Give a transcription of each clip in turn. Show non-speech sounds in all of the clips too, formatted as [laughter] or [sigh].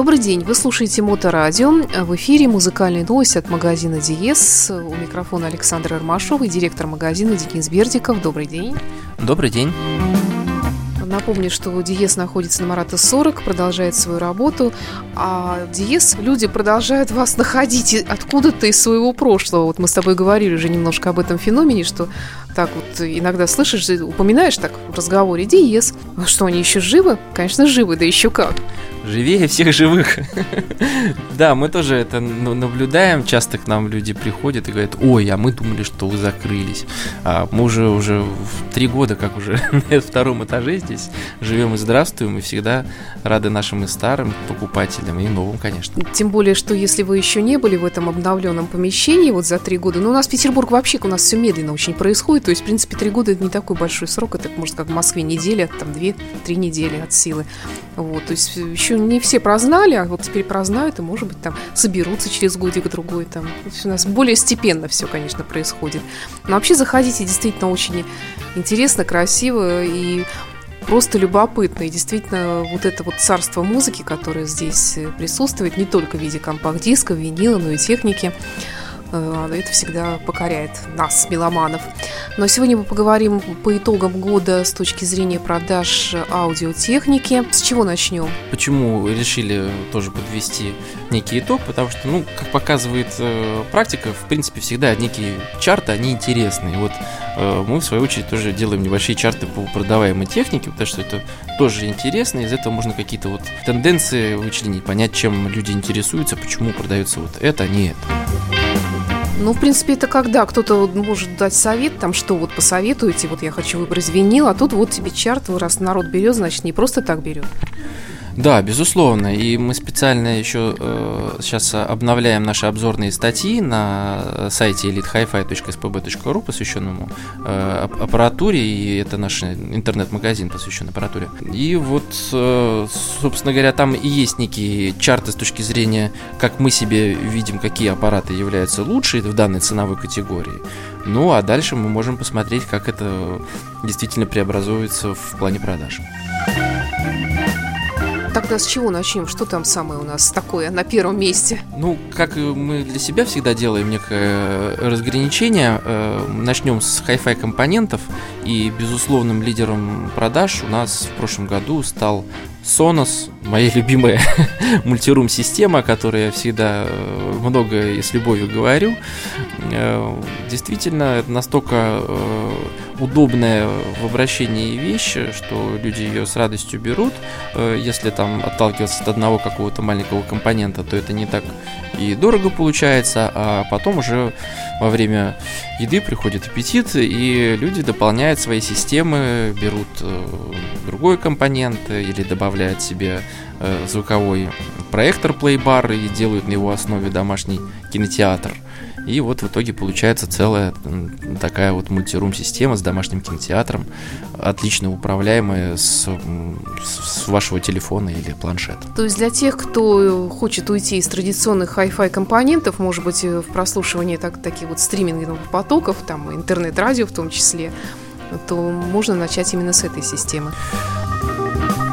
Добрый день, вы слушаете Моторадио. В эфире музыкальные новости от магазина Диес. У микрофона Александр Армашов и директор магазина Денис Бердиков. Добрый день. Добрый день. Напомню, что Диес находится на Марата 40, продолжает свою работу, а Диес люди продолжают вас находить откуда-то из своего прошлого. Вот мы с тобой говорили уже немножко об этом феномене, что так вот иногда слышишь, упоминаешь так в разговоре Диес. Ну что, они еще живы? Конечно, живы, да еще как живее всех живых. [laughs] да, мы тоже это наблюдаем. Часто к нам люди приходят и говорят, ой, а мы думали, что вы закрылись. А мы уже уже три года, как уже [laughs] на втором этаже здесь живем и здравствуем, и всегда рады нашим и старым покупателям, и новым, конечно. Тем более, что если вы еще не были в этом обновленном помещении вот за три года, ну, у нас Петербург вообще у нас все медленно очень происходит, то есть, в принципе, три года это не такой большой срок, это, может, как в Москве неделя, там, две-три недели от силы. Вот, то есть еще не все прознали, а вот теперь прознают и, может быть, там соберутся через годик-другой. Там. У нас более степенно все, конечно, происходит. Но вообще заходите, действительно очень интересно, красиво и просто любопытно. И действительно, вот это вот царство музыки, которое здесь присутствует, не только в виде компакт-диска, винила, но и техники, это всегда покоряет нас, меломанов. Но сегодня мы поговорим по итогам года с точки зрения продаж аудиотехники. С чего начнем? Почему решили тоже подвести некий итог? Потому что, ну, как показывает э, практика, в принципе, всегда некие чарты, они интересные. Вот э, мы, в свою очередь, тоже делаем небольшие чарты по продаваемой технике, потому что это тоже интересно. Из этого можно какие-то вот тенденции вычленить, понять, чем люди интересуются, почему продается вот это, а не это. Ну, в принципе, это когда кто-то может дать совет, там, что вот посоветуете, вот я хочу выбрать винил, а тут вот тебе чарт, раз народ берет, значит, не просто так берет. Да, безусловно. И мы специально еще э, сейчас обновляем наши обзорные статьи на сайте elitehifi.spb.ru, посвященному э, аппаратуре, и это наш интернет-магазин, посвященный аппаратуре. И вот, э, собственно говоря, там и есть некие чарты с точки зрения, как мы себе видим, какие аппараты являются лучше в данной ценовой категории. Ну, а дальше мы можем посмотреть, как это действительно преобразуется в плане продаж. Тогда с чего начнем? Что там самое у нас такое на первом месте? Ну, как мы для себя всегда делаем некое разграничение, э, начнем с Hi-Fi компонентов. И безусловным лидером продаж у нас в прошлом году стал Sonos, моя любимая [laughs] мультирум-система, о которой я всегда э, много и с любовью говорю. Э, действительно, это настолько удобная в обращении вещь, что люди ее с радостью берут. Если там отталкиваться от одного какого-то маленького компонента, то это не так и дорого получается, а потом уже во время еды приходит аппетит, и люди дополняют свои системы, берут э, другой компонент или добавляют себе э, звуковой проектор плейбар и делают на его основе домашний кинотеатр. И вот в итоге получается целая такая вот мультирум-система с домашним кинотеатром, отлично управляемая с, с вашего телефона или планшета. То есть для тех, кто хочет уйти из традиционных Hi-Fi компонентов, может быть, в прослушивании так, таких вот стриминговых потоков, там интернет-радио в том числе, то можно начать именно с этой системы.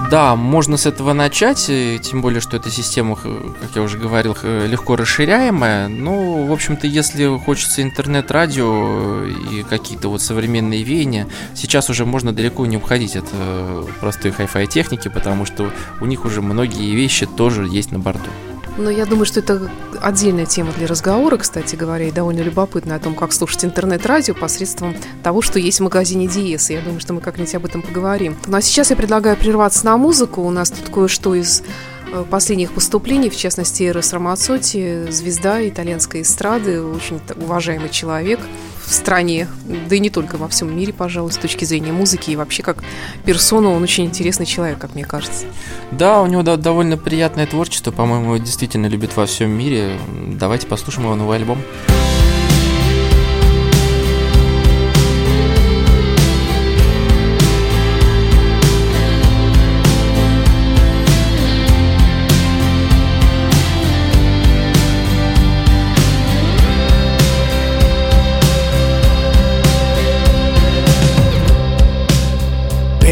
Да, можно с этого начать, тем более, что эта система, как я уже говорил, легко расширяемая. Ну, в общем-то, если хочется интернет-радио и какие-то вот современные веяния, сейчас уже можно далеко не уходить от э, простой хай-фай техники, потому что у них уже многие вещи тоже есть на борту. Но я думаю, что это отдельная тема для разговора, кстати говоря, и довольно любопытная о том, как слушать интернет-радио посредством того, что есть в магазине Диес. Я думаю, что мы как-нибудь об этом поговорим. Ну а сейчас я предлагаю прерваться на музыку. У нас тут кое-что из э, последних поступлений, в частности, Эрос Рамацотти, звезда итальянской эстрады, очень уважаемый человек – в стране, да и не только во всем мире, пожалуй, с точки зрения музыки и вообще как персона, он очень интересный человек, как мне кажется. Да, у него да, довольно приятное творчество, по-моему, действительно любит во всем мире. Давайте послушаем его новый альбом.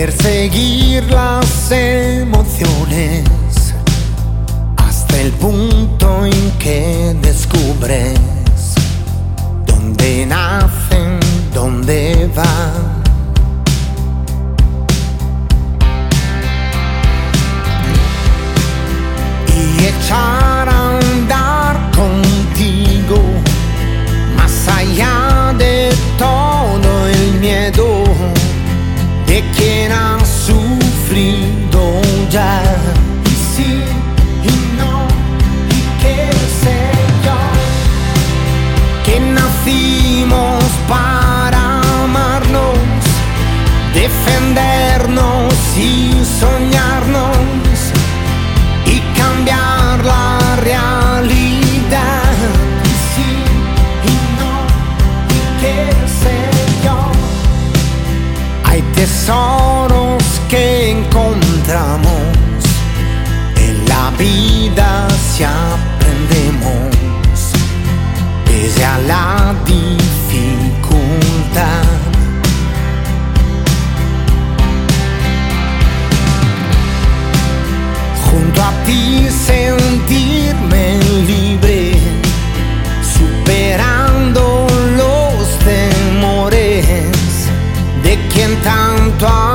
Perseguir las emociones hasta el punto en que descubres dónde nacen, dónde van. Y echar a andar contigo más allá de todo el miedo de que não sofri donde há. time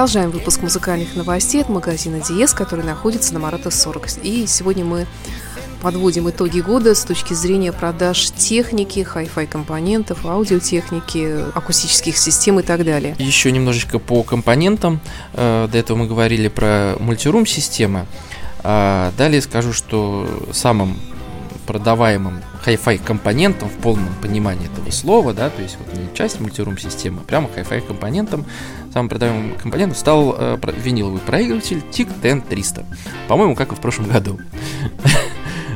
Продолжаем выпуск музыкальных новостей от магазина Диез, который находится на Марата 40. И сегодня мы подводим итоги года с точки зрения продаж техники, хай-фай компонентов, аудиотехники, акустических систем и так далее. Еще немножечко по компонентам. Э, До этого мы говорили про multiroom системы. А далее скажу, что самым продаваемым хай-фай компонентом в полном понимании этого слова, да, то есть вот не часть multiroom системы, а прямо хай-фай компонентом, самым продаваемым компонентом стал э, виниловый проигрыватель TIC 300. По-моему, как и в прошлом году. [laughs]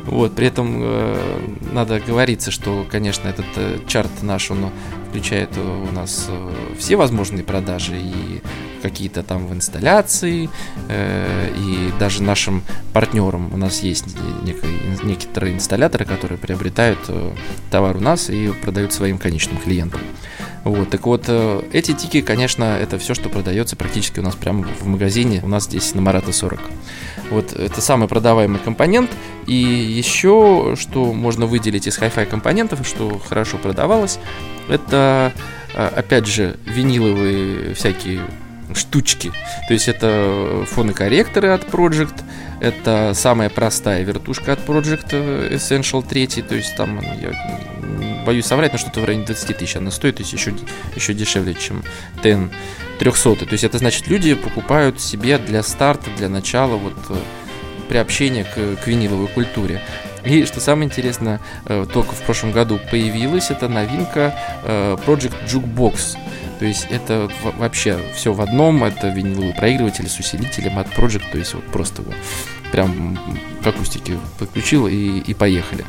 Вот, при этом э, надо говориться, что, конечно, этот э, чарт наш, он включает у нас э, все возможные продажи и какие-то там в инсталляции, э, и даже нашим партнерам у нас есть некие, некоторые инсталляторы, которые приобретают э, товар у нас и продают своим конечным клиентам. Вот, так вот, э, эти тики, конечно, это все, что продается практически у нас прямо в магазине, у нас здесь на Марата 40. Вот, это самый продаваемый компонент. И еще, что можно выделить из хай-фай компонентов, что хорошо продавалось, это, э, опять же, виниловые всякие штучки. То есть это фонокорректоры от Project, это самая простая вертушка от Project э, Essential 3, то есть там я боюсь соврать, но что-то в районе 20 тысяч она стоит, то есть еще, еще дешевле, чем TN 300. То есть это значит, люди покупают себе для старта, для начала вот э, приобщения к, к виниловой культуре. И что самое интересное, э, только в прошлом году появилась эта новинка Project Jukebox. То есть это во- вообще все в одном, это виниловый проигрыватель с усилителем от Project, то есть вот просто его прям к акустике подключил и, и поехали.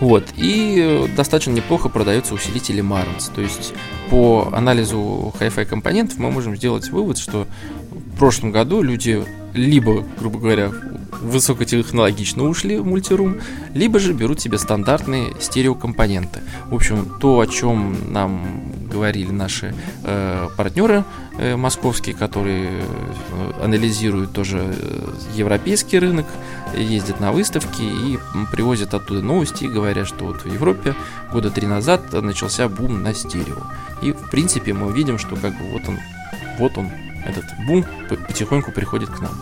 Вот, и достаточно неплохо продаются усилители Marantz. То есть по анализу Hi-Fi компонентов мы можем сделать вывод, что прошлом году люди либо, грубо говоря, высокотехнологично ушли в мультирум, либо же берут себе стандартные стереокомпоненты. В общем, то, о чем нам говорили наши э, партнеры э, московские, которые э, анализируют тоже э, европейский рынок, ездят на выставки и привозят оттуда новости и говорят, что вот в Европе года три назад начался бум на стерео. И в принципе мы видим, что как бы вот он, вот он, этот бум потихоньку приходит к нам.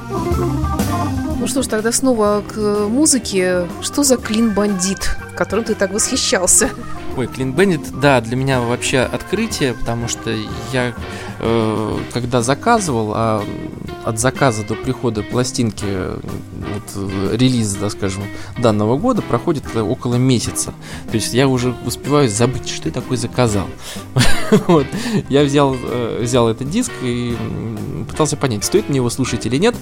Ну что ж, тогда снова к музыке. Что за Клин Бандит, которым ты так восхищался? Ой, Клин Бендит, да, для меня вообще открытие, потому что я когда заказывал, а от заказа до прихода пластинки, вот, релиза, да, скажем, данного года проходит около месяца. То есть я уже успеваю забыть, что я такое заказал. [laughs] вот. Я взял, э, взял этот диск и пытался понять, стоит мне его слушать или нет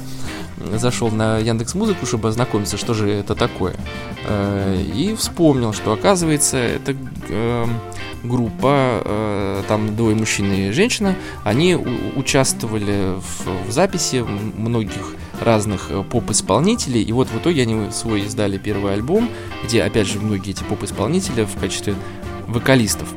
зашел на Яндекс Музыку, чтобы ознакомиться, что же это такое. Э, и вспомнил, что оказывается это эм, группа, э, там двое мужчин и женщина, они участвовали в, записи многих разных э, поп-исполнителей, и вот в итоге они свой издали первый альбом, где опять же многие эти поп-исполнители в качестве вокалистов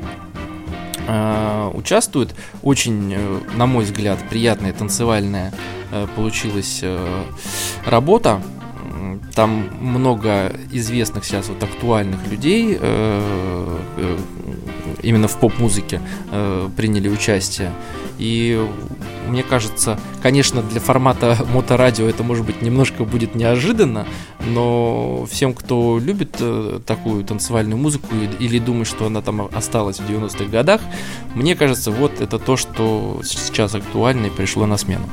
участвуют. Очень, на мой взгляд, приятная танцевальная Э, получилась э, работа. Там много известных сейчас вот актуальных людей э, именно в поп-музыке приняли участие. И мне кажется, конечно, для формата [laughs] моторадио это может быть немножко будет неожиданно, но всем, кто любит такую танцевальную музыку или думает, что она там осталась в 90-х годах, мне кажется, вот это то, что сейчас актуально и пришло на смену.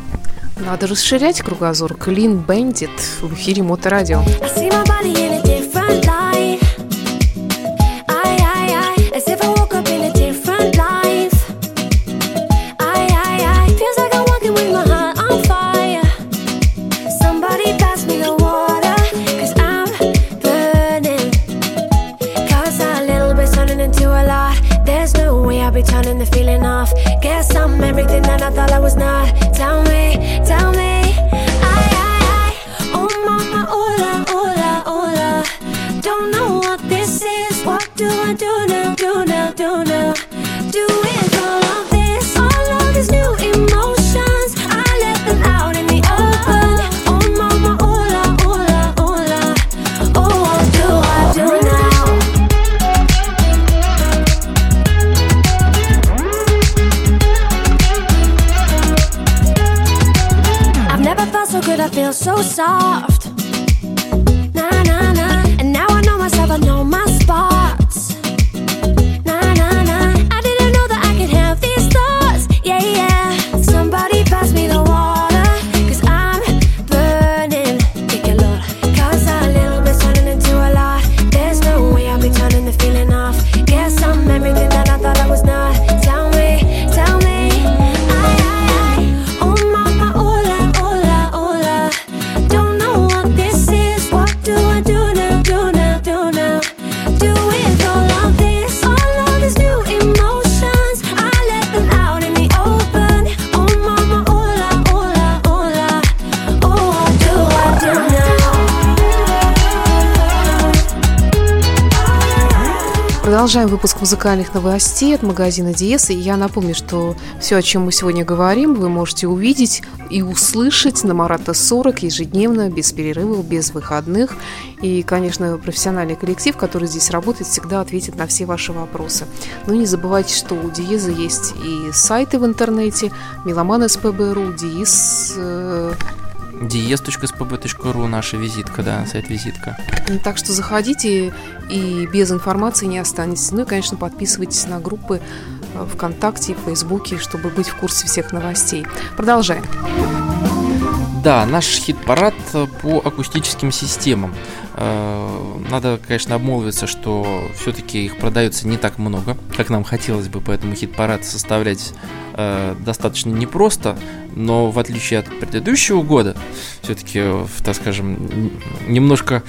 Надо расширять кругозор. Клин Бендит в эфире Моторадио. Turning the feeling off. Guess I'm everything that I thought I was not. Продолжаем выпуск музыкальных новостей от магазина Диес. И я напомню, что все, о чем мы сегодня говорим, вы можете увидеть и услышать на Марата 40 ежедневно, без перерывов, без выходных. И, конечно, профессиональный коллектив, который здесь работает, всегда ответит на все ваши вопросы. Но не забывайте, что у Диеза есть и сайты в интернете, Меломан СПБРУ, Диез э, dies.spb.ru наша визитка, да, сайт-визитка. Так что заходите и без информации не останетесь. Ну и, конечно, подписывайтесь на группы э, ВКонтакте и Фейсбуке, чтобы быть в курсе всех новостей. Продолжаем. Да, наш хит-парад по акустическим системам. Э, надо, конечно, обмолвиться, что все-таки их продается не так много, как нам хотелось бы, поэтому хит-парад составлять э, достаточно непросто, но в отличие от предыдущего года, все-таки, так скажем, немножко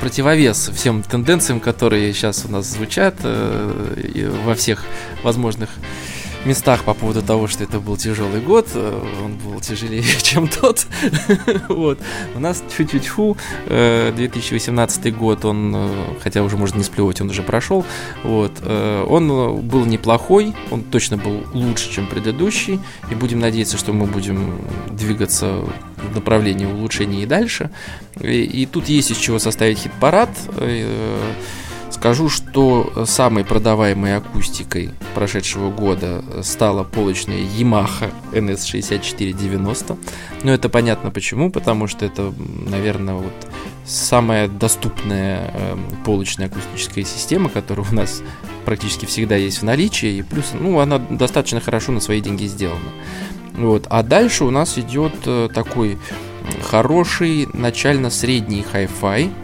противовес всем тенденциям, которые сейчас у нас звучат э, во всех возможных местах по поводу того, что это был тяжелый год. Э, он был тяжелее, [laughs] чем тот. [laughs] вот. У нас чуть-чуть фу 2018 год, он, хотя уже можно не сплевывать, он уже прошел. Вот. Он был неплохой, он точно был лучше, чем предыдущий. И будем надеяться, что мы будем двигаться в направлении улучшения и дальше. И, и тут есть из чего составить хит-парад. Скажу, что самой продаваемой акустикой прошедшего года стала полочная Yamaha NS6490. Но это понятно почему, потому что это, наверное, вот самая доступная э, полочная акустическая система, которая у нас практически всегда есть в наличии, и плюс, ну, она достаточно хорошо на свои деньги сделана. Вот. А дальше у нас идет э, такой хороший начально-средний хай-фай, Э,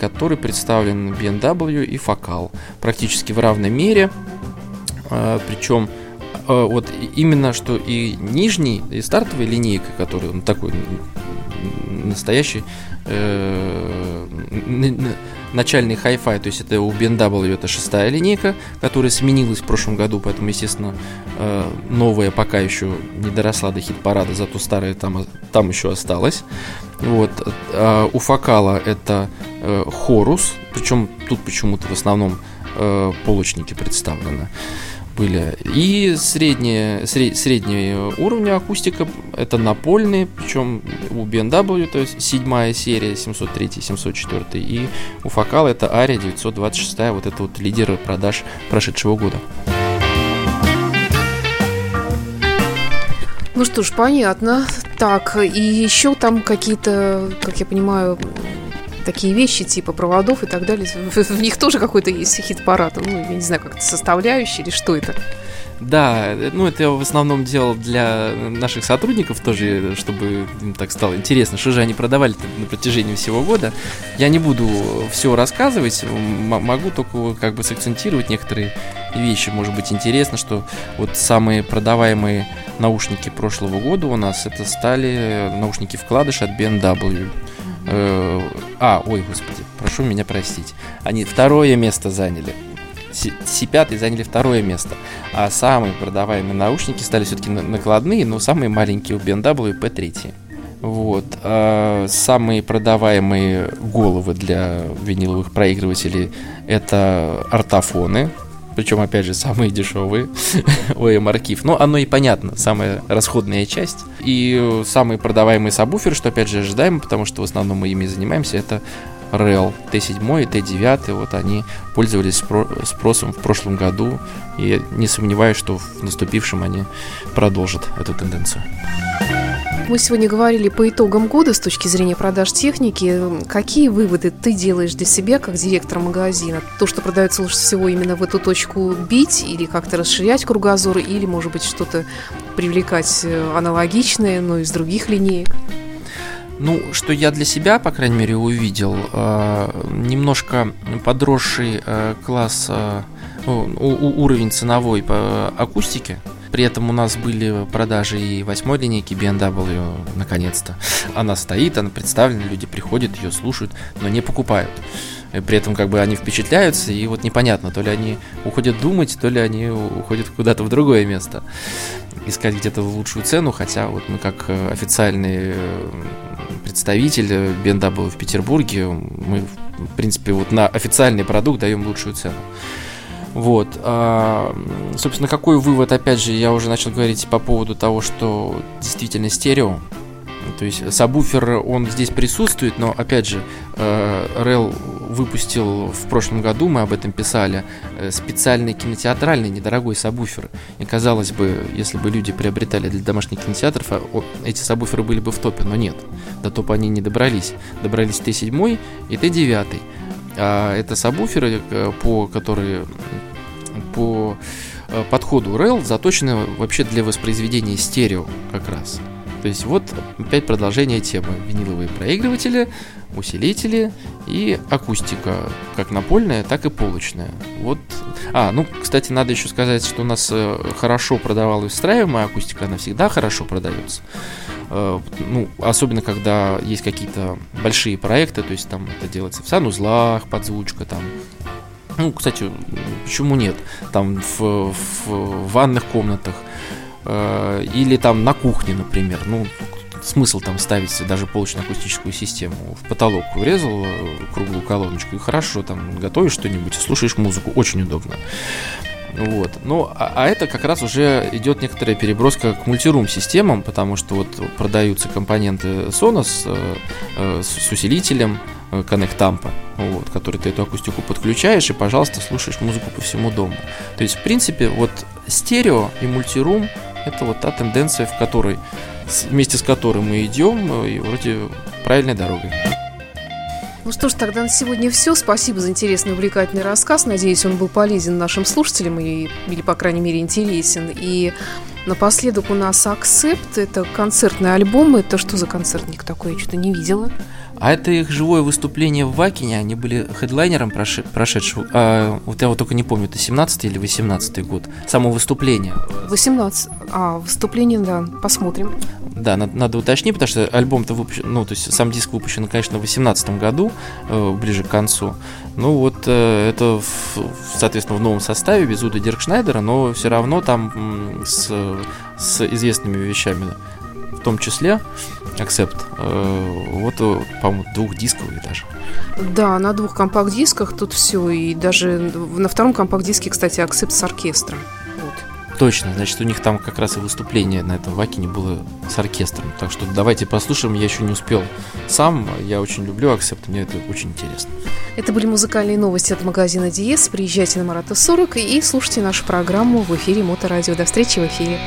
который представлен BMW и Focal практически в равной мере. Э, Причем э, вот именно что и нижний, и стартовая линейка, который он такой настоящий начальный Hi-Fi, то есть это у BMW это шестая линейка, которая сменилась в прошлом году, поэтому, естественно, новая пока еще не доросла до хит-парада, зато старая там, там еще осталась. Вот. А у Фокала это э, Хорус, причем тут почему-то в основном э, полочники представлены были. И средние, сред, средние уровни акустика это напольные, причем у BMW, то есть седьмая серия, 703, 704, и у Фокала это Ария 926, вот это вот лидеры продаж прошедшего года. Ну что ж, понятно. Так, и еще там какие-то, как я понимаю, такие вещи типа проводов и так далее. В, в них тоже какой-то есть хит-парад. Ну, я не знаю, как это составляющий или что это. Да, ну это я в основном делал для наших сотрудников тоже, чтобы им так стало интересно, что же они продавали на протяжении всего года. Я не буду все рассказывать, могу только как бы сакцентировать некоторые вещи. Может быть интересно, что вот самые продаваемые наушники прошлого года у нас это стали наушники вкладыш от BMW. Э, а, ой, господи, прошу меня простить. Они второе место заняли. C5 заняли второе место. А самые продаваемые наушники стали все-таки накладные, но самые маленькие у BMW P3. Вот. А самые продаваемые головы для виниловых проигрывателей это ортофоны. Причем, опять же, самые дешевые. OM [laughs] архив. Но оно и понятно, самая расходная часть. И самый продаваемый сабвуфер, что опять же ожидаемо, потому что в основном мы ими занимаемся, это REL T7 и T9, вот они пользовались спросом в прошлом году, и не сомневаюсь, что в наступившем они продолжат эту тенденцию. Мы сегодня говорили по итогам года с точки зрения продаж техники. Какие выводы ты делаешь для себя как директор магазина? То, что продается лучше всего именно в эту точку бить или как-то расширять кругозор, или, может быть, что-то привлекать э, аналогичное, но из других линеек? Ну, что я для себя, по крайней мере, увидел, э, немножко подросший э, класс, э, уровень ценовой по акустике. При этом у нас были продажи и восьмой линейки BMW, наконец-то. Она стоит, она представлена, люди приходят, ее слушают, но не покупают. При этом как бы они впечатляются, и вот непонятно, то ли они уходят думать, то ли они уходят куда-то в другое место. Искать где-то лучшую цену, хотя вот мы как официальный представитель BMW в Петербурге, мы, в принципе, вот на официальный продукт даем лучшую цену. Вот. А, собственно, какой вывод, опять же, я уже начал говорить по поводу того, что действительно стерео то есть сабвуфер, он здесь присутствует, но опять же, э, выпустил в прошлом году, мы об этом писали, э, специальный кинотеатральный недорогой сабвуфер. И казалось бы, если бы люди приобретали для домашних кинотеатров, а, эти сабвуферы были бы в топе, но нет. До топа они не добрались. Добрались Т7 и Т9. А это сабвуферы, э, по которые по подходу REL заточены вообще для воспроизведения стерео как раз. То есть вот опять продолжение темы. Виниловые проигрыватели, усилители и акустика, как напольная, так и полочная. Вот. А, ну, кстати, надо еще сказать, что у нас э, хорошо продавалась встраиваемая акустика, она всегда хорошо продается. Э, ну, особенно когда есть какие-то большие проекты, то есть там это делается в санузлах, подзвучка там Ну, кстати, почему нет? Там в, в ванных комнатах э, или там на кухне, например. Ну, смысл там ставить даже полочно-акустическую систему. В потолок урезал э, круглую колоночку и хорошо там готовишь что-нибудь слушаешь музыку. Очень удобно. Вот. Ну, а, а это как раз уже идет некоторая переброска к мультирум системам, потому что вот продаются компоненты Sonos э, э, с усилителем э, Connect Tampa, вот, который ты эту акустику подключаешь и, пожалуйста, слушаешь музыку по всему дому. То есть, в принципе, вот стерео и мультирум это вот та тенденция, в которой, вместе с которой мы идем, э, и вроде правильной дорогой. Ну что ж, тогда на сегодня все. Спасибо за интересный увлекательный рассказ. Надеюсь, он был полезен нашим слушателям и, или, по крайней мере, интересен. И напоследок у нас «Акцепт». Это концертный альбом. Это что за концертник такой? Я что-то не видела. А это их живое выступление в Вакине, они были хедлайнером прошедшего, а, вот я вот только не помню, это 17 или 18 год, само выступление. 18, а, выступление, да, посмотрим. Да, надо, надо уточнить, потому что альбом-то выпущен, ну, то есть сам диск выпущен, конечно, в 18 году, э, ближе к концу. Ну, вот э, это, в, соответственно, в новом составе, без Уда Диркшнайдера, но все равно там с, с известными вещами в том числе Accept. Э, вот, э, по-моему, двухдисковый даже. Да, на двух компакт-дисках тут все. И даже на втором компакт-диске, кстати, Accept с оркестром. Точно, значит, у них там как раз и выступление на этом Вакине было с оркестром. Так что давайте послушаем, я еще не успел сам. Я очень люблю акцепт, мне это очень интересно. Это были музыкальные новости от магазина Диес. Приезжайте на Марата 40 и слушайте нашу программу в эфире Моторадио. До встречи в эфире.